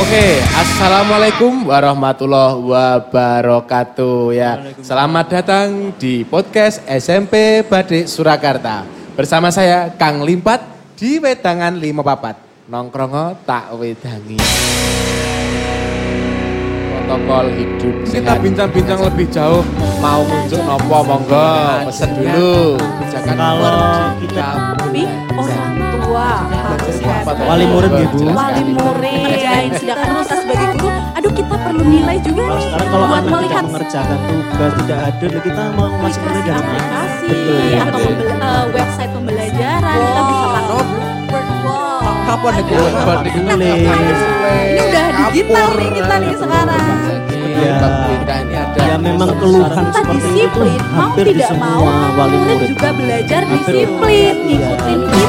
Oke, assalamualaikum warahmatullahi wabarakatuh ya. Selamat datang di podcast SMP Badik Surakarta. Bersama saya Kang Limpat di Wedangan Lima Papat. Nongkrongo tak wedangi. Protokol hidup Kita bincang-bincang lebih jauh. Mau muncul nopo monggo, pesen dulu. Kalau kita Tapi orang tua. Wali murid ya, Bu? Wali murid ngerjain sedangkan kita sebagai guru, aduh kita perlu nilai juga nih sekarang kalau buat anak tidak melihat mengerjakan tugas, tidak hadir, ya kita mau masuk kuliah dari mana? aplikasi ya. atau eh, website pembelajaran kita bisa pakai. Kapan itu? Nulis. Ini udah digital nih kita nih sekarang. Ya. Ada. Ya memang keluhan Kita seperti itu disiplin, mau hampir di tidak mau, semua wali murid murid. juga belajar disiplin, Iya. ngikutin kita.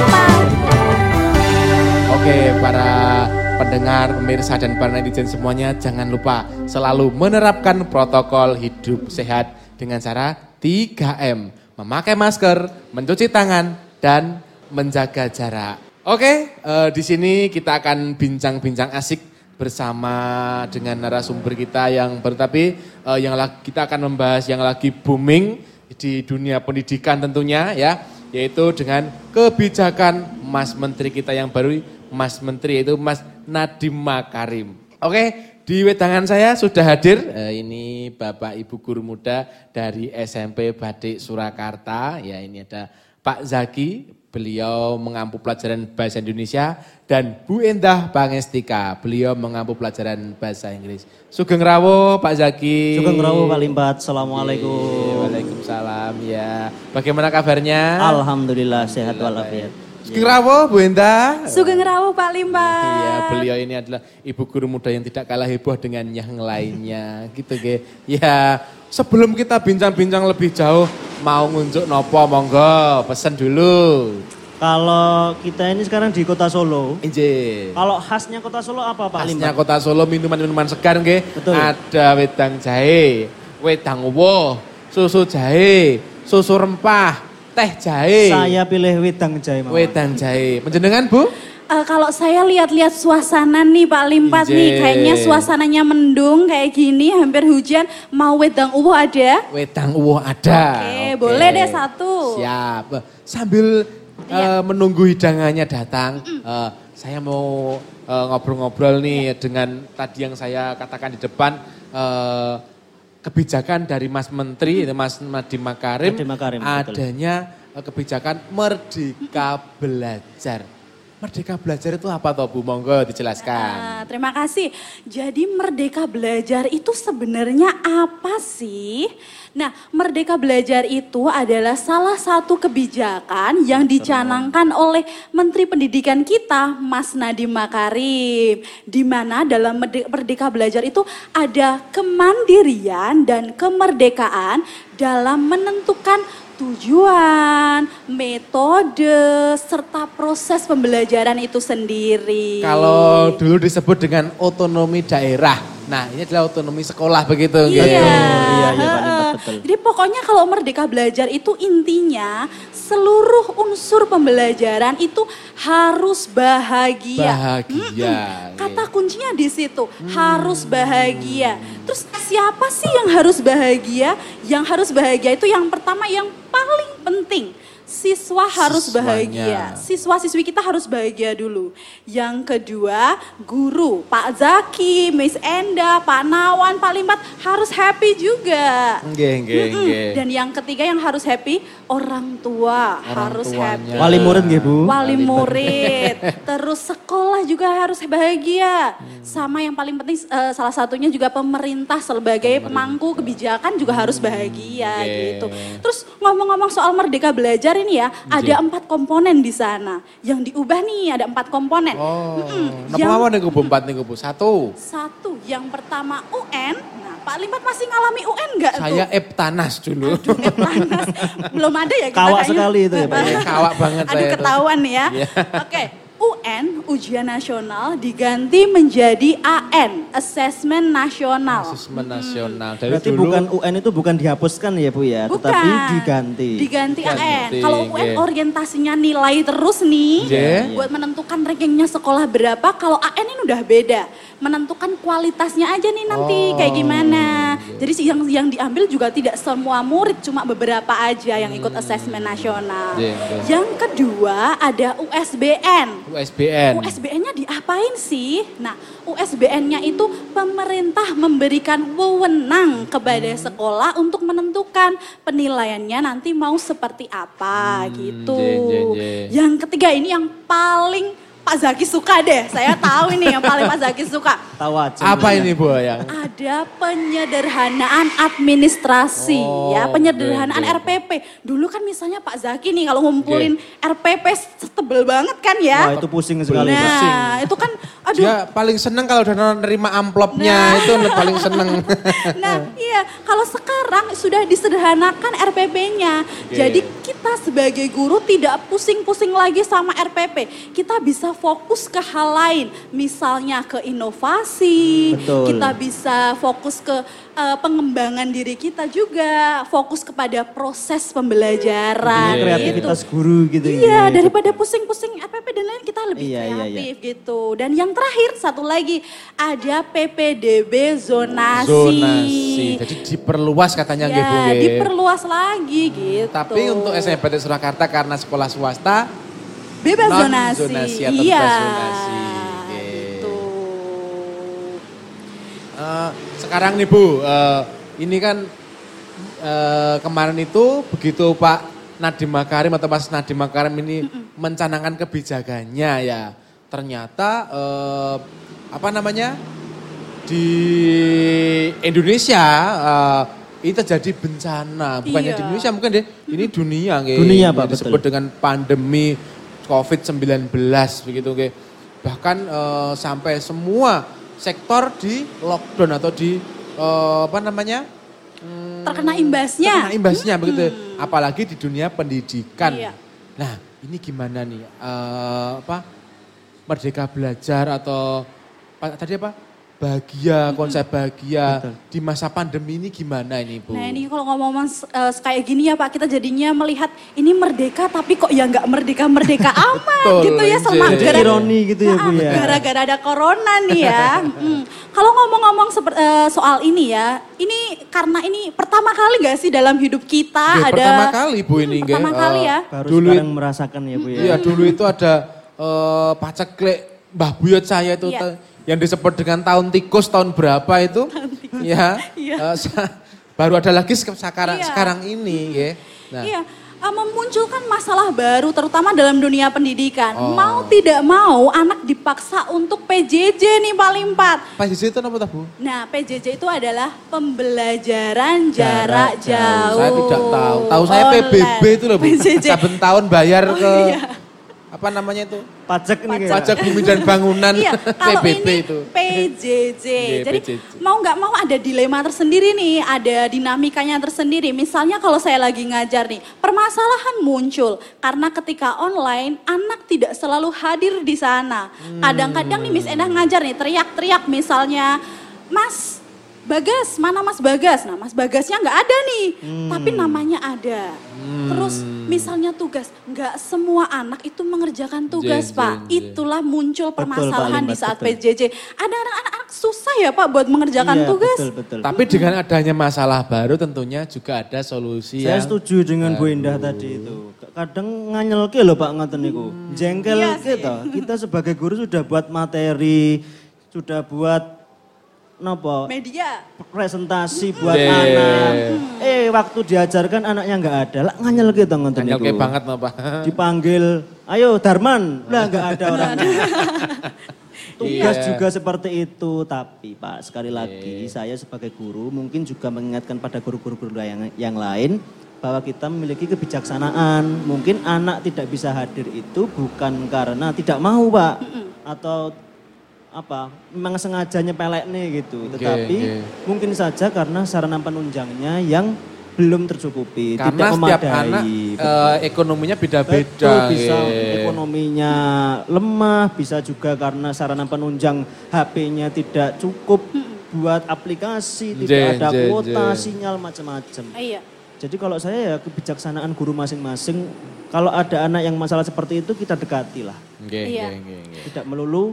Oke, para pendengar, pemirsa dan para netizen semuanya jangan lupa selalu menerapkan protokol hidup sehat dengan cara 3M. Memakai masker, mencuci tangan, dan menjaga jarak. Oke, eh, di sini kita akan bincang-bincang asik bersama dengan narasumber kita yang baru tapi eh, yang lagi kita akan membahas yang lagi booming di dunia pendidikan tentunya ya yaitu dengan kebijakan Mas Menteri kita yang baru Mas Menteri yaitu Mas Nadiem Makarim. Oke, di wedangan saya sudah hadir eh, ini Bapak Ibu guru muda dari SMP Badik Surakarta ya ini ada Pak Zaki Beliau mengampu pelajaran bahasa Indonesia dan Bu Endah Pangestika. Beliau mengampu pelajaran bahasa Inggris. Sugeng Rawo Pak Zaki. Sugeng Rawu Pak Limbat, Assalamualaikum. Waalaikumsalam ya. Bagaimana kabarnya? Alhamdulillah sehat walafiat. Sugeng Rawo Bu Endah. Sugeng Rawu Pak Limbat. Iya, beliau ini adalah ibu guru muda yang tidak kalah heboh dengan yang lainnya. Gitu, ge. Ya, sebelum kita bincang-bincang lebih jauh, mau ngunjuk nopo monggo, pesen dulu. Kalau kita ini sekarang di kota Solo, Injil. kalau khasnya kota Solo apa Pak Khasnya Limbat? kota Solo minuman-minuman segar nggih. Betul. Ada wedang jahe, wedang uwoh, susu jahe, susu rempah, teh jahe. Saya pilih wedang jahe Mawar. wedang jahe. Menjenengan, Bu? Eh, kalau saya lihat-lihat suasana nih Pak Limpat nih, Injil. kayaknya suasananya mendung kayak gini, hampir hujan. Mau wedang uwo ada? Wedang uwoh ada. Oke, boleh deh satu. Siap. Sambil Iya. eh, menunggu hidangannya datang, eh, saya mau eh, ngobrol-ngobrol nih dengan tadi yang saya katakan di depan eh, kebijakan dari Mas Menteri, itu Mas Nadiem Makarim, Nadiem Makarim, betul. adanya eh, kebijakan Merdeka Belajar. Merdeka Belajar itu apa toh Bu? Monggo dijelaskan. Ah, terima kasih. Jadi Merdeka Belajar itu sebenarnya apa sih? Nah, Merdeka Belajar itu adalah salah satu kebijakan yang dicanangkan oleh Menteri Pendidikan kita, Mas Nadiem Makarim. Di mana dalam Merde- Merdeka Belajar itu ada kemandirian dan kemerdekaan dalam menentukan tujuan, metode, serta proses pembelajaran itu sendiri. Kalau dulu disebut dengan otonomi daerah. Nah, ini adalah otonomi sekolah begitu. Iya, gitu. Iya, iya, Pak. Betul. Jadi pokoknya kalau Merdeka Belajar itu intinya seluruh unsur pembelajaran itu harus bahagia. Bahagia. Mm-mm. Kata kuncinya di situ, harus bahagia. Terus siapa sih yang harus bahagia? Yang harus bahagia itu yang pertama yang paling penting. Siswa harus Siswanya. bahagia. Siswa-siswi kita harus bahagia dulu. Yang kedua, guru, Pak Zaki, Miss Enda, Pak Nawan, Pak Limbat harus happy juga. Nggih, nggih, nggih. Dan yang ketiga yang harus happy, orang tua Orang harus tuanya. happy. Wali murid nggih Bu? Wali murid, terus sekolah juga harus bahagia. Hmm. Sama yang paling penting eh, salah satunya juga pemerintah sebagai pemangku kebijakan juga harus bahagia Oke. gitu. Terus ngomong-ngomong soal Merdeka Belajar ini ya, ada empat komponen di sana. Yang diubah nih ada empat komponen. Oh, Mm-mm. napa Yang- mawon Bu empat niku Bu? Satu. Satu, yang pertama UN. Nah, Pak Limpat masih ngalami UN nggak tuh? Saya Eptanas dulu. panas. Belum ada ya kita Kawak sekali itu ya, Pak, ya? Kawak banget Aduh ketahuan nih ya. Iya. Oke, UN ujian nasional diganti menjadi AN Assessment Nasional. Asesmen nasional. Dari Berarti dulu bukan UN itu bukan dihapuskan ya Bu ya, Bukan. tetapi diganti. Diganti AN. Ganti, Kalau UN nggih. orientasinya nilai terus nih Nggih. buat menentukan rankingnya sekolah berapa. Kalau AN ini udah beda. Menentukan kualitasnya aja nih nanti Oh, kayak gimana. Jadi sih yang yang diambil juga tidak semua murid, cuma beberapa aja yang ikut asesmen nasional. Iya, iya. Yang kedua ada USBN. USBN. USBN-nya diapain sih? Nah, USBN-nya itu pemerintah memberikan wewenang kepada sekolah untuk menentukan penilaiannya nanti mau seperti apa gitu. jen, jen, jen. Yang ketiga ini yang paling Pak Zaki suka deh. Saya tahu ini yang paling Pak Zaki suka. Tahu aja. Apa ini Bu yang? Ada penyederhanaan administrasi Oh, ya, penyederhanaan oke. RPP. Dulu kan misalnya Pak Zaki nih kalau ngumpulin RPP tebel banget kan ya. Wah itu pusing sekali. Nah, itu kan aduh. Dia paling seneng kalau udah nerima amplopnya itu paling seneng. Nah, iya, kalau sekarang sudah disederhanakan RPP-nya. Jadi kita sebagai guru tidak pusing-pusing lagi sama RPP. Kita bisa fokus ke hal lain, misalnya ke inovasi. Betul. Kita bisa fokus ke eh, pengembangan diri kita juga, fokus kepada proses pembelajaran. Iya, Kreativitas guru gitu. Iya, ya. daripada pusing-pusing RPP dan lain kita lebih Iya, iya, kreatif gitu. Dan yang terakhir satu lagi ada PPDB zonasi. Zonasi. Jadi diperluas katanya nggih, Bu. Ya, nggih. diperluas lagi gitu. Tapi untuk SMPT Surakarta karena sekolah swasta bebas non zonasi. zonasi atau iya. bebas zonasi. Gitu. Eh, sekarang nih Bu, eh, ini kan eh, kemarin itu begitu Pak Nadiem Makarim atau Mas Nadiem Makarim ini mencanangkan kebijakannya ya, ternyata eh, apa namanya di Indonesia eh, ini terjadi bencana, bukannya Iya. di Indonesia mungkin deh, ini dunia nggih. Dunia, Pak, disebut betul. dengan pandemi COVID-19 begitu nggih. Bahkan eh, sampai semua sektor di lockdown atau di eh, apa namanya? Hmm, Terkena imbasnya. terkena imbasnya begitu. Apalagi di dunia pendidikan. Iya. Nah, ini gimana nih? Eh, apa? Merdeka belajar atau tadi apa? Bahagia, konsep bahagia Betul. di masa pandemi ini gimana ini, Bu? Nah ini kalau ngomong eh, kayak gini ya Pak, kita jadinya melihat ini merdeka tapi kok ya nggak merdeka-merdeka amat Betul, gitu ya sama Jen. Jadi gara- ironi gitu ya, Bu, ya. Gara-gara ada corona nih ya. Mm. Kalau ngomong-ngomong eh, soal ini ya, ini karena ini pertama kali nggak sih dalam hidup kita Nggih, ada pertama kali, Bu, ini, Mm, nggih. Pertama kali Eh, ya. Baru Dulu sekarang merasakan ya Bu ya. Iya, dulu itu ada eh paceklek Mbah Buyut saya itu Iya. Yang disebut dengan tahun tikus tahun berapa itu? Ya. Iya. eh, sa- baru ada lagi sek- sekarang Iya. sekarang ini, ya. Nah, Iya, eh, memunculkan masalah baru terutama dalam dunia pendidikan. Oh. Mau tidak mau anak dipaksa untuk PJJ nih paling empat. Jisi itu apa Bu? Nah, PJJ itu adalah pembelajaran jarak, jauh. Saya tidak tahu. Tahu saya Online. PBB itu loh, Bu. PJJ. Saben tahun bayar Oh, ke iya. Apa namanya itu? Pajak nih kayak. Pajak bumi dan bangunan Iya, kalau PBB ini itu. PJJ. Iya, Jadi PJJ. mau nggak mau ada dilema tersendiri nih, ada dinamikanya tersendiri. Misalnya kalau saya lagi ngajar nih, permasalahan muncul karena ketika online anak tidak selalu hadir di sana. Kadang-kadang nih Miss Endah ngajar nih, teriak-teriak misalnya, Mas Bagas, mana Mas Bagas? Nah Mas Bagasnya nggak ada nih, tapi namanya ada. Terus misalnya tugas, nggak semua anak itu mengerjakan tugas Pak. Itulah muncul Betul, permasalahan Pak di saat betul. PJJ. Ada anak-anak susah ya Pak buat mengerjakan Iya, tugas. Betul, betul. Tapi dengan adanya masalah baru tentunya juga ada solusi Saya yang setuju dengan Bu Indah tadi itu. Kadang nganyelke loh Pak ngoten niku. Jengkel Iya kita. Kita sebagai guru sudah buat materi, sudah buat nopo Media. presentasi buat Yeah. anak. Eh waktu diajarkan anaknya nggak ada. Lah nganyelke to ngoten Nganyel banget no, Pak. Dipanggil, "Ayo Darman." Lah nggak ada orangnya. Tugas Iya. juga seperti itu, tapi Pak sekali lagi saya sebagai guru mungkin juga mengingatkan pada guru-guru guru yang, yang lain bahwa kita memiliki kebijaksanaan. Mungkin anak tidak bisa hadir itu bukan karena tidak mau Pak atau apa memang sengaja nyepelek nih gitu. Tetapi oke. mungkin saja karena sarana penunjangnya yang belum tercukupi, Karena tidak setiap memadai. anak eh, ekonominya beda-beda. bisa nggih. ekonominya lemah, bisa juga karena sarana penunjang HP-nya tidak cukup buat aplikasi, tidak Jen, ada jen, kuota, jen. sinyal macam-macam. Iya. Jadi kalau saya ya kebijaksanaan guru masing-masing, kalau ada anak yang masalah seperti itu kita dekati lah. Nggih, Iya. nggih, nggih, nggih. Tidak melulu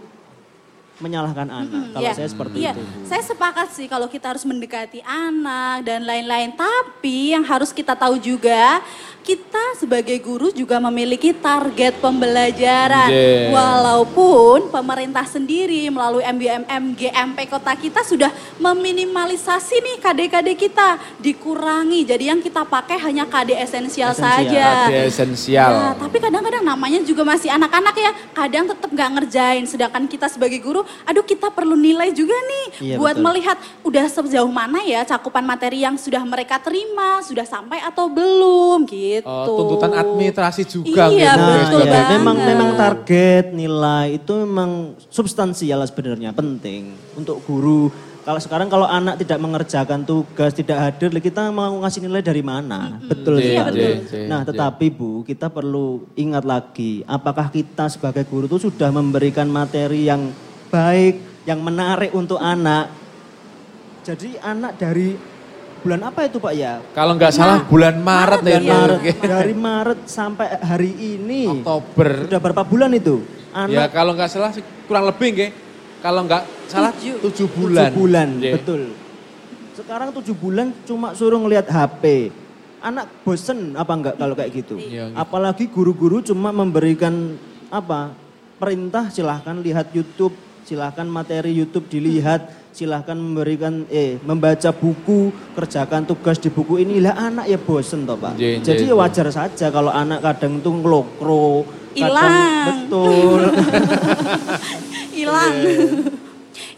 menyalahkan anak. Kalau Iya. saya seperti Iya, itu. Saya sepakat sih kalau kita harus mendekati anak dan lain-lain. Tapi yang harus kita tahu juga, kita sebagai guru juga memiliki target pembelajaran. Yeah. Walaupun pemerintah sendiri melalui MBMM GMP kota kita sudah meminimalisasi nih KD-KD kita dikurangi. Jadi yang kita pakai hanya KD esensial Esensial. saja. KD esensial. Ya, tapi kadang-kadang namanya juga masih anak-anak ya. Kadang tetap nggak ngerjain. Sedangkan kita sebagai guru, aduh kita perlu nilai juga nih. Iya, buat betul. melihat udah sejauh mana ya cakupan materi yang sudah mereka terima. Sudah sampai atau belum gitu. Oh, tuntutan administrasi juga Iya, gitu, guys. betul iya, banget. memang memang target nilai itu memang substansial sebenarnya penting untuk guru. Kalau sekarang kalau anak tidak mengerjakan tugas, tidak hadir, kita mau ngasih nilai dari mana? Betul Iya, sekali. betul. Iya, Nah, iya. tetapi Bu, kita perlu ingat lagi, apakah kita sebagai guru itu sudah memberikan materi yang baik, yang menarik untuk anak? Jadi anak dari bulan apa itu Pak ya? Kalau nggak salah bulan Maret Bulan ya. Maret. Dari Maret sampai hari ini. Oktober. Sudah berapa bulan itu? Ya Anak kalau nggak salah kurang lebih nggih. Kalau nggak salah Tujuh. tujuh tujuh bulan. bulan, Nggih. betul. Sekarang tujuh bulan cuma suruh ngelihat HP. Anak bosen apa enggak kalau kayak gitu? Gitu. Apalagi guru-guru cuma memberikan apa? Perintah silahkan lihat YouTube, silahkan materi YouTube dilihat, silahkan memberikan eh membaca buku, kerjakan tugas di buku ini. Lah anak ya bosen toh Pak. Iya, Jadi iya, ya wajar saja kalau anak kadang tuh ngelokro, kadang- Hilang. Betul. hilang.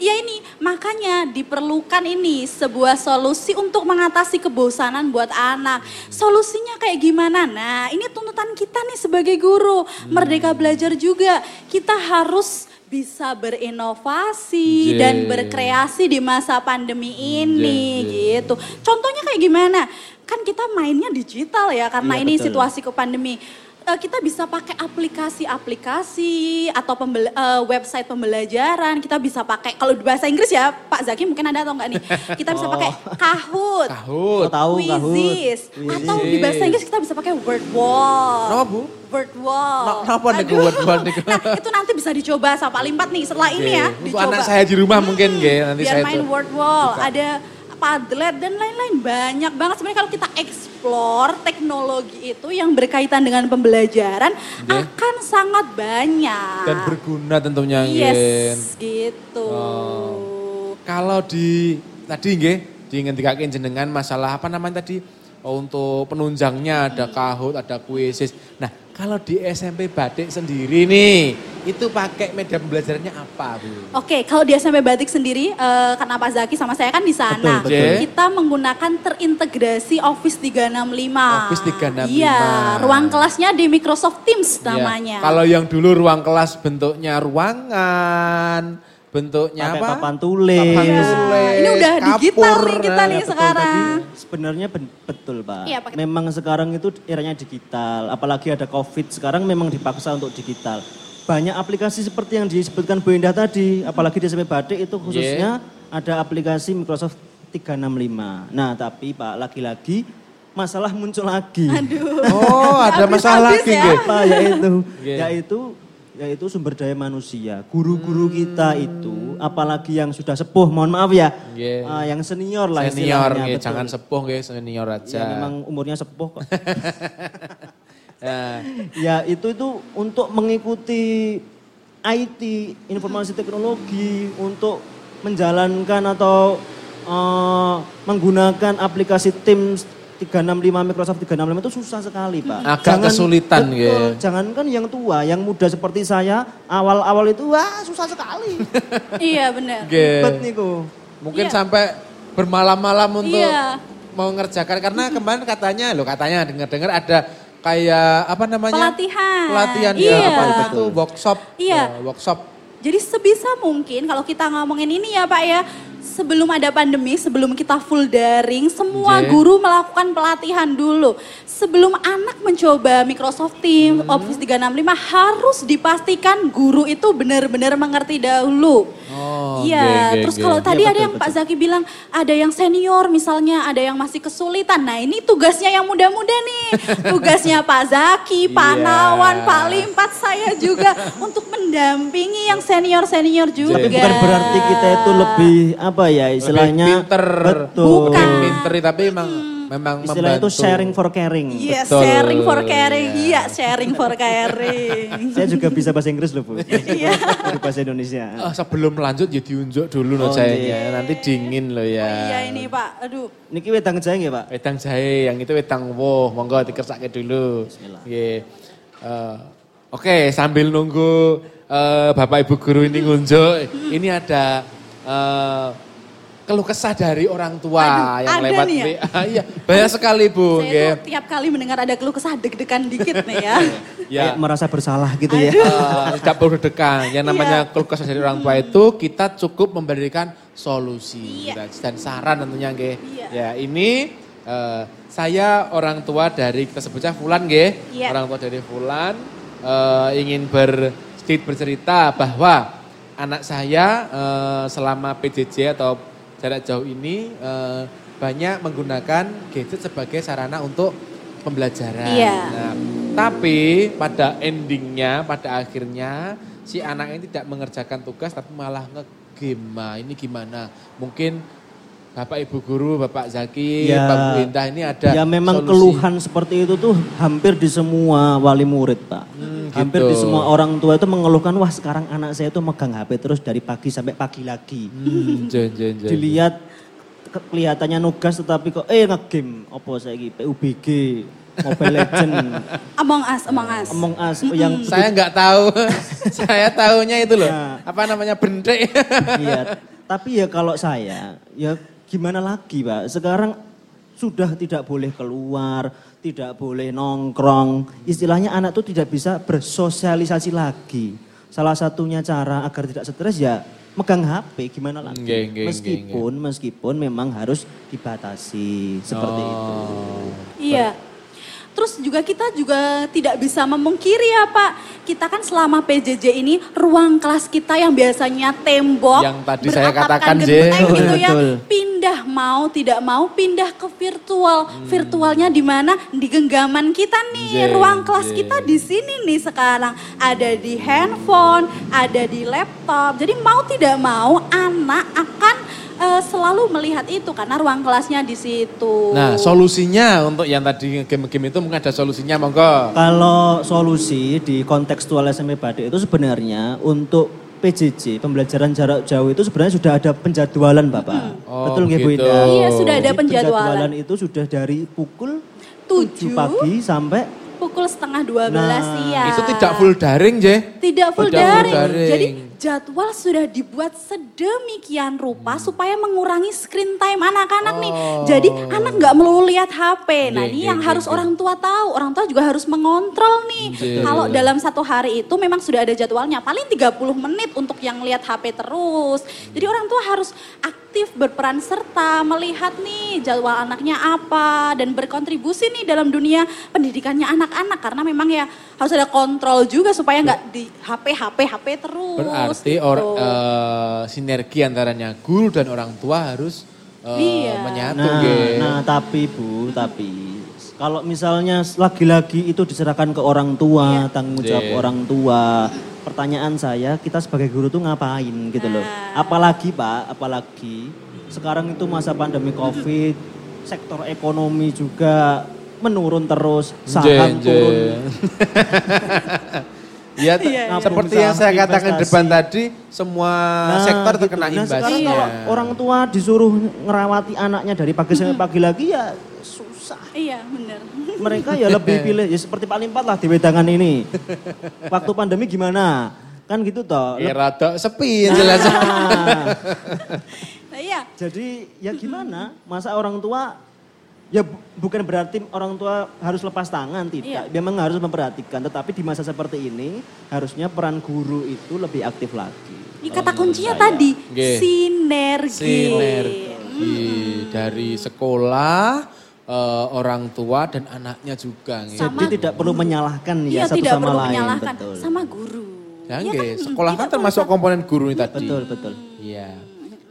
Ya ini makanya diperlukan ini sebuah solusi untuk mengatasi kebosanan buat anak. Solusinya kayak gimana? Nah ini tuntutan kita nih sebagai guru. Merdeka belajar juga. Kita harus bisa berinovasi Jee. dan berkreasi di masa pandemi ini gitu. Contohnya kayak gimana? Kan kita mainnya digital ya karena Iya, ini betul. situasi ke pandemi. Eh, kita bisa pakai aplikasi-aplikasi atau pembel- eh, website pembelajaran. Kita bisa pakai kalau di bahasa Inggris ya Pak Zaki mungkin ada atau enggak nih. Kita bisa pakai Kahoot, Kahoot. Oh, tahu Kahoot. Quizzes, atau di bahasa Inggris kita bisa pakai Word Wall. Kenapa, Bu? Word Wall. Na- Kenapa nih. Word Wall nih? Nah, itu nanti bisa dicoba sama Pak Limpat nih setelah ini ya. Untuk dicoba. anak saya di rumah mungkin nggih, nanti Biar saya main tuh word wall, buka. ada Padlet dan lain-lain banyak banget sebenarnya kalau kita explore teknologi itu yang berkaitan dengan pembelajaran Oke. akan sangat banyak. dan berguna tentunya. Yes, gitu. Oh. Kalau di tadi nggih dingendikaken jenengan masalah apa namanya tadi oh, untuk penunjangnya ada Kahoot, ada kuisis. Nah, kalau di SMP Batik sendiri nih, itu pakai media pembelajarannya apa, Bu? Oke, kalau di SMP Batik sendiri, eh, karena Pak Zaki sama saya kan di sana, Betul, betul. kita menggunakan terintegrasi Office 365. Office 365. Iya, ruang kelasnya di Microsoft Teams Ya, namanya. Kalau yang dulu ruang kelas bentuknya ruangan, bentuknya Pakai apa? papan tulis. Papan Iya. tulis, Ini udah digital kapur, nih kita nih betul sekarang. tadi. Sebenarnya ben- betul Pak. Iya, Pak. Memang sekarang itu eranya digital. Apalagi ada COVID sekarang memang dipaksa untuk digital. Banyak aplikasi seperti yang disebutkan Bu Indah tadi. Apalagi di SMP Batik itu khususnya ada aplikasi Microsoft 365. Nah tapi Pak lagi-lagi masalah muncul lagi. Oh, ada masalah lagi ya. nggih. apa yaitu Iya. yaitu yaitu sumber daya manusia. Guru-guru kita itu apalagi yang sudah sepuh, mohon maaf ya. Iya. ah, yang senior lah Senior istilahnya, nggih, betul. jangan sepuh nggih, senior aja. Ya memang umurnya sepuh kok. Ya. ya itu itu untuk mengikuti IT, informasi teknologi, untuk menjalankan atau eh, menggunakan aplikasi Teams 365 Microsoft 365 itu susah sekali, Pak. Agak kesulitan, betul, ya. Jangankan yang tua, yang muda seperti saya, awal-awal itu wah susah sekali. iya benar. Ribet niku. Mungkin Iya. sampai bermalam-malam untuk Iya. mau ngerjakan karena kemarin katanya loh katanya dengar-dengar ada kayak apa namanya Pelatihan. pelatihan Iya. ya apa itu workshop Iya. eh, workshop Jadi sebisa mungkin kalau kita ngomongin ini ya Pak ya, sebelum ada pandemi, sebelum kita full daring, semua Oke. guru melakukan pelatihan dulu. Sebelum anak mencoba Microsoft Teams, Hmm. Office 365 harus dipastikan guru itu benar-benar mengerti dahulu. Oh, Iya, nggih, terus kalau tadi Iya, ada betul, yang Pak Zaki bilang ada yang senior misalnya, ada yang masih kesulitan. Nah ini tugasnya yang muda-muda nih. Tugasnya Pak Zaki, Pak Iya. Nawan, Pak Limpat, saya juga untuk mendampingi yang senior-senior juga. Tapi bukan berarti kita itu lebih apa ya istilahnya Lebih pinter. betul. Bukan. Lebih pinter tapi memang memang Istilahnya itu sharing for caring. Iya, Betul. sharing for caring. Iya, sharing for caring. Saya juga bisa bahasa Inggris loh Bu. Iya. Bahasa Indonesia. Ah, sebelum lanjut ya diunjuk dulu loh Oh, jahenya. Nanti dingin loh ya. Oh iya ini Pak, aduh. Niki wedang jahe nggih Pak? Wedang jahe, yang itu wedang woh, monggo dikersake dulu. Bismillah. Nggih. Eh, Oke, sambil nunggu eh, Bapak Ibu guru ini ngunjuk, ini ada eh, keluh kesah dari orang tua Aduh, yang ada lewat nih ya? WA. Iya, banyak sekali Bu. Saya nggih. tuh tiap kali mendengar ada keluh kesah deg-degan dikit nih ya. Ya. Kayak merasa bersalah gitu ya. Eh, tidak perlu dekan. Yang namanya Iya. keluh kesah dari orang tua itu kita cukup memberikan solusi Iya. dan, saran tentunya nggih. Iya. Ya, ini eh, saya orang tua dari kita sebutnya Fulan nggih. Iya. Orang tua dari Fulan eh, ingin ber, sedikit bercerita bahwa anak saya eh, selama PJJ atau jarak jauh ini eh, banyak menggunakan gadget sebagai sarana untuk pembelajaran. Iya. Nah, tapi pada endingnya, pada akhirnya si anak ini tidak mengerjakan tugas tapi malah ngegame. Nah, ini gimana? Mungkin Bapak Ibu Guru, Bapak Zaki, Ya. Pak Bu Indah ini ada Ya memang solusi. keluhan seperti itu tuh hampir di semua wali murid Pak. Hmm, hampir gitu. di semua orang tua itu mengeluhkan wah sekarang anak saya itu megang HP terus dari pagi sampai pagi lagi. Hmm, jen, jen, jen. Dilihat ke- kelihatannya nugas tetapi kok eh ngegame apa saya PUBG, Mobile Legend, Among Us, Among Us. Among Us yang Saya nggak tahu. saya tahunya itu loh. Ya. Apa namanya bentrek. Iya, tapi ya kalau saya, ya gimana lagi Pak, sekarang sudah tidak boleh keluar, tidak boleh nongkrong. Istilahnya anak tuh tidak bisa bersosialisasi lagi. Salah satunya cara agar tidak stres ya megang HP gimana lagi. Nggih, nggih, meskipun meskipun memang harus dibatasi seperti itu. Oh. Iya. Terus juga kita juga tidak bisa memungkiri ya Pak. Kita kan selama PJJ ini ruang kelas kita yang biasanya tembok. Yang tadi saya katakan, Je. genteng gitu ya. Betul. Pindah mau tidak mau pindah ke virtual. Hmm. Virtualnya di mana? Di genggaman kita nih. Je, ruang kelas je. kita di sini nih sekarang. Ada di handphone, ada di laptop. Jadi mau tidak mau anak akan eh, selalu melihat itu karena ruang kelasnya di situ. Nah, solusinya untuk yang tadi game-game itu mungkin ada solusinya, monggo. Kalau solusi di kontekstual SMP Badik itu sebenarnya untuk PJJ, pembelajaran jarak jauh itu sebenarnya sudah ada penjadwalan Bapak. Oh, Betul nggak Bu gitu. Ida? Iya, sudah ada Jadi penjadwalan. itu sudah dari pukul Tujuh. 7 pagi sampai pukul setengah 12 Nah, siang. Itu tidak full daring, Je. Tidak full Tidak full daring. daring. Jadi jadwal sudah dibuat sedemikian rupa supaya mengurangi screen time anak-anak nih. Oh. Jadi anak nggak melulu lihat HP. Nah Iya, ini iya, yang iya, harus orang tua tahu. Orang tua juga harus mengontrol nih. Kalau dalam satu hari itu memang sudah ada jadwalnya. Paling 30 menit untuk yang lihat HP terus. Jadi orang tua harus aktif berperan serta melihat nih jadwal anaknya apa dan berkontribusi nih dalam dunia pendidikannya anak-anak karena memang ya harus ada kontrol juga supaya nggak di HP HP HP terus. Berarti gitu. or, eh, sinergi antaranya guru dan orang tua harus eh, Iya. menyatu, Nah, Ge. nah tapi Bu, tapi kalau misalnya lagi-lagi itu diserahkan ke orang tua, Iya. tanggung jawab Iya. orang tua. Pertanyaan saya, kita sebagai guru tuh ngapain gitu loh. Nah. Apalagi Pak, apalagi sekarang itu masa pandemi Covid, sektor ekonomi juga menurun terus, saham turun. Ya, Iya, iya. seperti yang saya katakan di investasi. depan tadi, semua Nah, sektor gitu. terkena Nah, sekarang imbasnya. kalau orang tua disuruh ngerawati anaknya dari pagi sampai pagi lagi ya susah. Iya benar. Mereka ya lebih pilih ya seperti paling empat lah di wedangan ini. Waktu pandemi gimana? Kan gitu toh. Ya rada sepi jelas. Nah, Nah, iya. jadi ya gimana? Masa orang tua ya bu- bukan berarti orang tua harus lepas tangan tidak. Iya. Memang harus memperhatikan. Tetapi di masa seperti ini harusnya peran guru itu lebih aktif lagi. Ini kata kuncinya saya. tadi Nggih. sinergi. Sinergi dari sekolah, eh, orang tua dan anaknya juga. gitu. Sama- Jadi tidak perlu menyalahkan ya Iya satu tidak sama perlu lain. menyalahkan Betul. sama guru. Nah, nggih, sekolah kan termasuk komponen guru ini tadi. Betul, betul. Iya.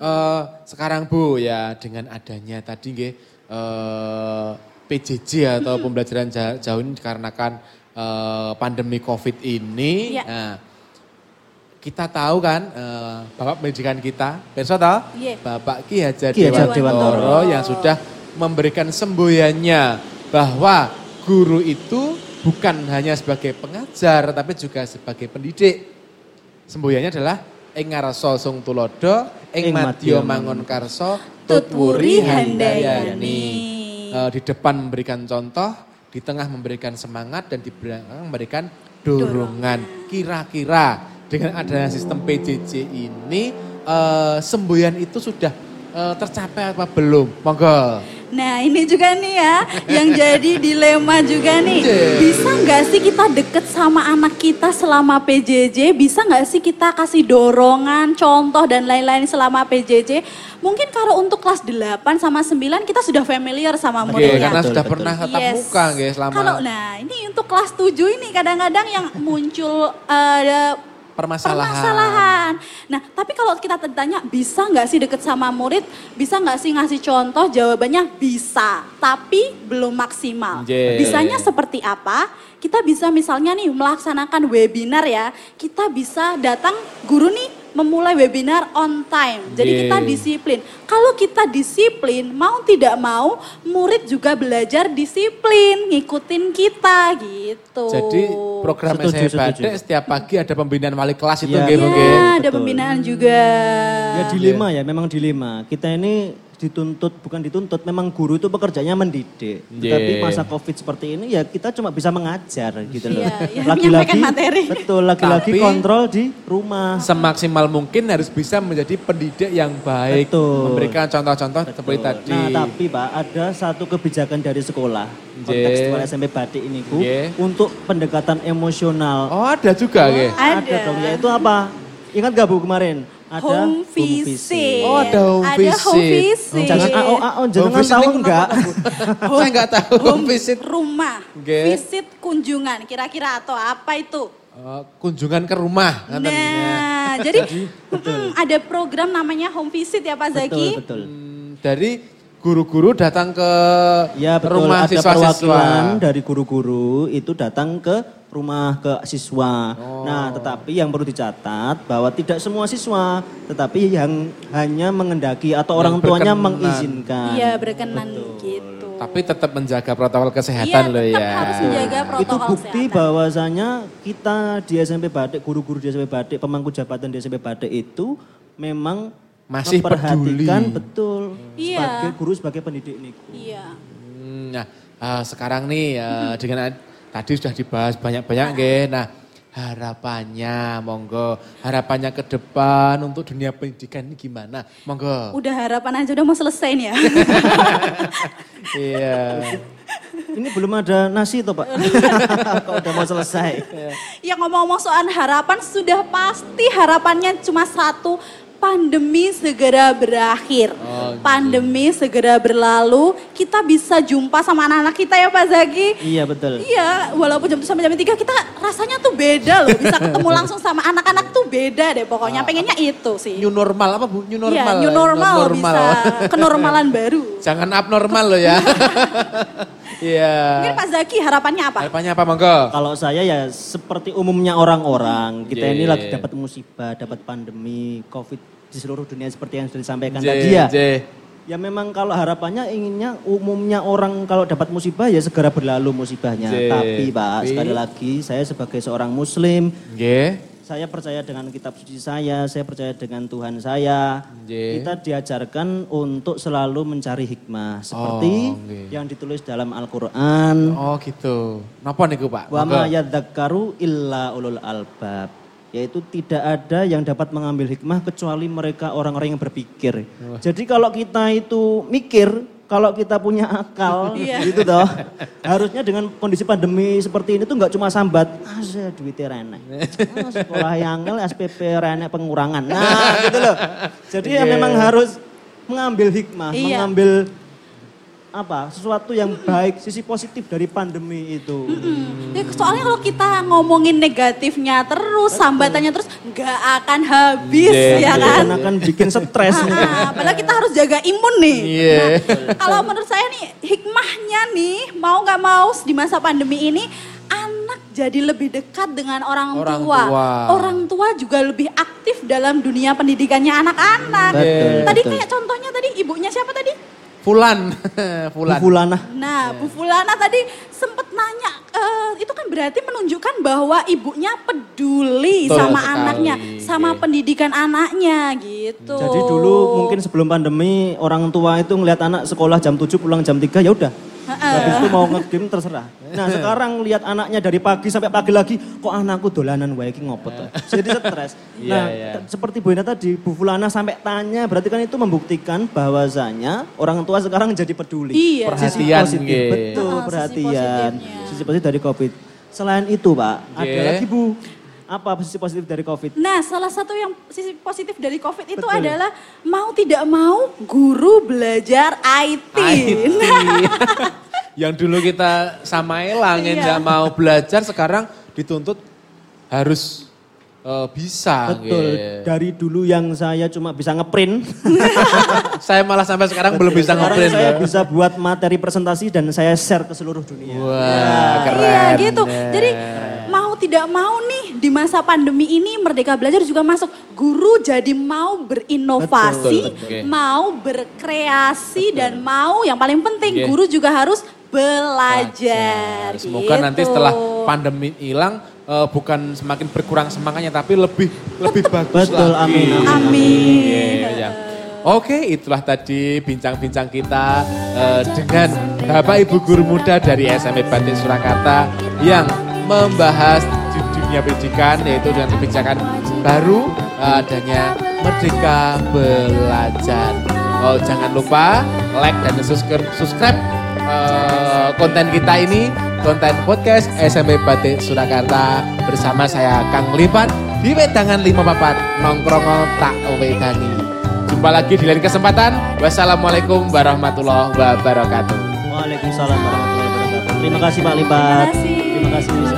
Eh, sekarang Bu ya dengan adanya tadi nggih eh, PJJ atau pembelajaran ja- jauh ini dikarenakan eh, pandemi Covid ini. Iya. Nah, kita tahu kan eh, Bapak pendidikan kita, Perso toh? Iya. Bapak Ki Hajar Ki Hajar Dewantoro yang sudah memberikan semboyannya bahwa guru itu bukan hanya sebagai pengajar tapi juga sebagai pendidik. Semboyannya adalah ing ngarsa sung tulodo, ing madya madya mangun karso, Tutwuri handayani. Eh, di depan memberikan contoh, di tengah memberikan semangat dan di belakang memberikan dorongan. Kira-kira dengan adanya sistem PJJ ini eh, semboyan itu sudah eh, tercapai apa belum? Monggo. Nah ini juga nih ya, yang jadi dilema juga nih. Bisa nggak sih kita deket sama anak kita selama PJJ? Bisa nggak sih kita kasih dorongan, contoh dan lain-lain selama PJJ? Mungkin kalau untuk kelas 8 sama 9 kita sudah familiar sama muridnya. karena Betul, sudah betul. pernah tatap Yes. muka nggih selama Kalau nah ini untuk kelas 7 ini kadang-kadang yang muncul eh, permasalahan. permasalahan. Nah, tapi kalau kita tanya bisa nggak sih deket sama murid, bisa nggak sih ngasih contoh? Jawabannya bisa, tapi belum maksimal. Ye. Bisanya seperti apa? Kita bisa misalnya nih melaksanakan webinar ya, kita bisa datang guru nih memulai webinar on time. Jadi Ye. kita disiplin. Kalau kita disiplin, mau tidak mau murid juga belajar disiplin, ngikutin kita gitu. Jadi program Setuju, SMA setuju. Badek setiap pagi ada pembinaan wali kelas itu Iya, nggih, Bu, betul. nggih? Ya, ada Betul. pembinaan juga. Ya dilema ya, memang dilema. Kita ini dituntut, bukan dituntut, memang guru itu pekerjaannya mendidik. Yeah. Tapi masa COVID seperti ini ya kita cuma bisa mengajar gitu loh. Iya, iya, menyampaikan materi. betul, lagi-lagi Tapi- kontrol di rumah. Semaksimal mungkin harus bisa menjadi pendidik yang baik, Betul. memberikan contoh-contoh seperti tadi. Nah tapi Pak, ada satu kebijakan dari sekolah, kontekstual SMP Batik ini Bu, Yeah. untuk pendekatan emosional. Oh, ada juga nggih. Ada. dong, yaitu apa? Ingat gak Bu kemarin? Ada home visit. Oh, ada home Ada home visit. visit. Jangan AO AO, jangan visit tahu enggak? Saya nggak tahu home visit. Rumah, Oke. visit kunjungan, kira-kira atau apa itu? Oh, kunjungan ke rumah. ngaten. Nah, jadi mm, ada program namanya home visit ya Pak Zaki. Betul, betul. Hmm, dari guru-guru datang ke Ya betul, rumah ada siswa-siswa. perwakilan dari guru-guru itu datang ke rumah ke siswa. Oh. Nah, tetapi yang perlu dicatat bahwa tidak semua siswa, tetapi yang hanya mengendaki atau orang Yang tuanya berkenan. mengizinkan. Iya, berkenan gitu. Tapi tetap menjaga protokol Iya, kesehatan loh tetap ya. harus menjaga Itu protokol bukti kesehatan. bahwasanya kita di SMP Batik, guru-guru di SMP Batik, pemangku jabatan di SMP Batik itu memang Masih memperhatikan peduli. betul Iya. sebagai guru sebagai pendidik ini. Iya. Hmm, Nah, eh, sekarang nih eh, dengan tadi sudah dibahas banyak-banyak nggih. Nah, harapannya monggo, harapannya ke depan untuk dunia pendidikan ini gimana? Monggo. Udah harapan aja udah mau selesai nih ya. Iya. Ini belum ada nasi toh Pak? Kok udah mau selesai? ya ngomong-ngomong soal harapan sudah pasti harapannya cuma satu pandemi segera berakhir. Oh, gitu. pandemi segera berlalu, kita bisa jumpa sama anak-anak kita ya Pak Zaki. Iya betul. Iya, walaupun jam sampai jam 3 kita rasanya tuh beda loh. Bisa ketemu langsung sama anak-anak tuh beda deh pokoknya. Pengennya itu sih. New normal apa Bu? New Iya, normal. new normal, bisa kenormalan baru. Jangan abnormal loh ya. Iya. Mungkin Pak Zaki harapannya apa? Harapannya apa monggo? Kalau saya ya seperti umumnya orang-orang, kita ini Yeah. lagi dapat musibah, dapat pandemi, COVID di seluruh dunia seperti yang sudah disampaikan J, tadi ya. J. Ya memang kalau harapannya inginnya umumnya orang kalau dapat musibah ya segera berlalu musibahnya. J. Tapi Pak, sekali lagi saya sebagai seorang muslim, Nggih. Saya percaya dengan kitab suci saya, saya percaya dengan Tuhan saya. Nggih. Kita diajarkan untuk selalu mencari hikmah seperti Oh, nggih. yang ditulis dalam Al-Qur'an. Oh gitu. Napa niku Pak? Wa ma yadzakkaru illa ulul albab. Yaitu tidak ada yang dapat mengambil hikmah kecuali mereka orang-orang yang berpikir. Jadi kalau kita itu mikir, kalau kita punya akal Iya. gitu toh. harusnya dengan kondisi pandemi seperti ini tuh nggak cuma sambat, ah saya duitnya renek. Ah, sekolah yang ngel, SPP renek pengurangan. Nah gitu loh. Jadi ya Iya. memang harus mengambil hikmah, Iya. mengambil apa sesuatu yang baik, sisi positif dari pandemi itu. Ya, soalnya kalau kita ngomongin negatifnya terus, sambatannya terus, nggak akan habis Iya, ya kan? Dan akan bikin stres. Ah, padahal kita harus jaga imun nih. Iya. Nah, kalau menurut saya nih hikmahnya nih mau nggak mau di masa pandemi ini anak jadi lebih dekat dengan orang, Orang tua. tua. Orang tua juga lebih aktif dalam dunia pendidikannya anak-anak. Betul, Tadi betul. kayak contohnya tadi ibunya siapa tadi? Fulan. Fulan. Bu Fulana. Nah, Bu Fulana tadi sempet nanya, eh, itu kan berarti menunjukkan bahwa ibunya peduli Betul sama sekali, anaknya, sama iya. pendidikan anaknya gitu. Jadi dulu mungkin sebelum pandemi orang tua itu ngelihat anak sekolah jam 7 pulang jam 3 ya udah. Habis itu mau nge-game terserah. Nah sekarang lihat anaknya dari pagi sampai pagi lagi, kok anakku dolanan wae iki ngopet. tuh. Jadi stres. Iya, Nah iya. t- seperti Bu Ina tadi, Bu Fulana sampai tanya, berarti kan itu membuktikan bahwasanya orang tua sekarang jadi peduli. Iya. Sisi Perhatian, positif, betul Ah, sisi perhatian. Sisi positif dari COVID. Selain itu Pak, ada Nggih. lagi Bu, apa sisi positif dari COVID? Nah, salah satu yang sisi positif dari COVID itu Betul. adalah mau tidak mau guru belajar IT. IT. Nah, yang dulu kita sama elangin Iya. nggak mau belajar sekarang dituntut harus eh, bisa. Betul, gitu. dari dulu yang saya cuma bisa ngeprint, Saya malah sampai sekarang belum bisa ngeprint. saya Mbak. bisa buat materi presentasi dan saya share ke seluruh dunia. Wah, keren. Iya gitu. Jadi tidak mau nih di masa pandemi ini Merdeka Belajar juga masuk. Guru jadi mau berinovasi, Betul, betul. Oke. mau berkreasi dan mau yang paling penting Oke. guru juga harus belajar. Semoga gitu. nanti setelah pandemi hilang eh, bukan semakin berkurang semangatnya tapi lebih lebih bagus Betul, lagi. amin, amin, Amin. Iya, iya. Oke, itulah tadi bincang-bincang kita eh, dengan Bapak Ibu guru muda dari SMP Batik Surakarta yang membahas dunia pendidikan yaitu dengan kebijakan baru eh, adanya Merdeka Belajar. Oh, jangan lupa like dan subscribe, subscribe eh, konten kita ini, konten podcast SMP Batik Surakarta bersama saya Kang Lipan di Wedangan 54 nongkrong tak wedani. Jumpa lagi di lain kesempatan. Wassalamualaikum warahmatullahi wabarakatuh. Waalaikumsalam warahmatullahi wabarakatuh. Terima kasih Pak Lipat. Terima kasih. Terima kasih.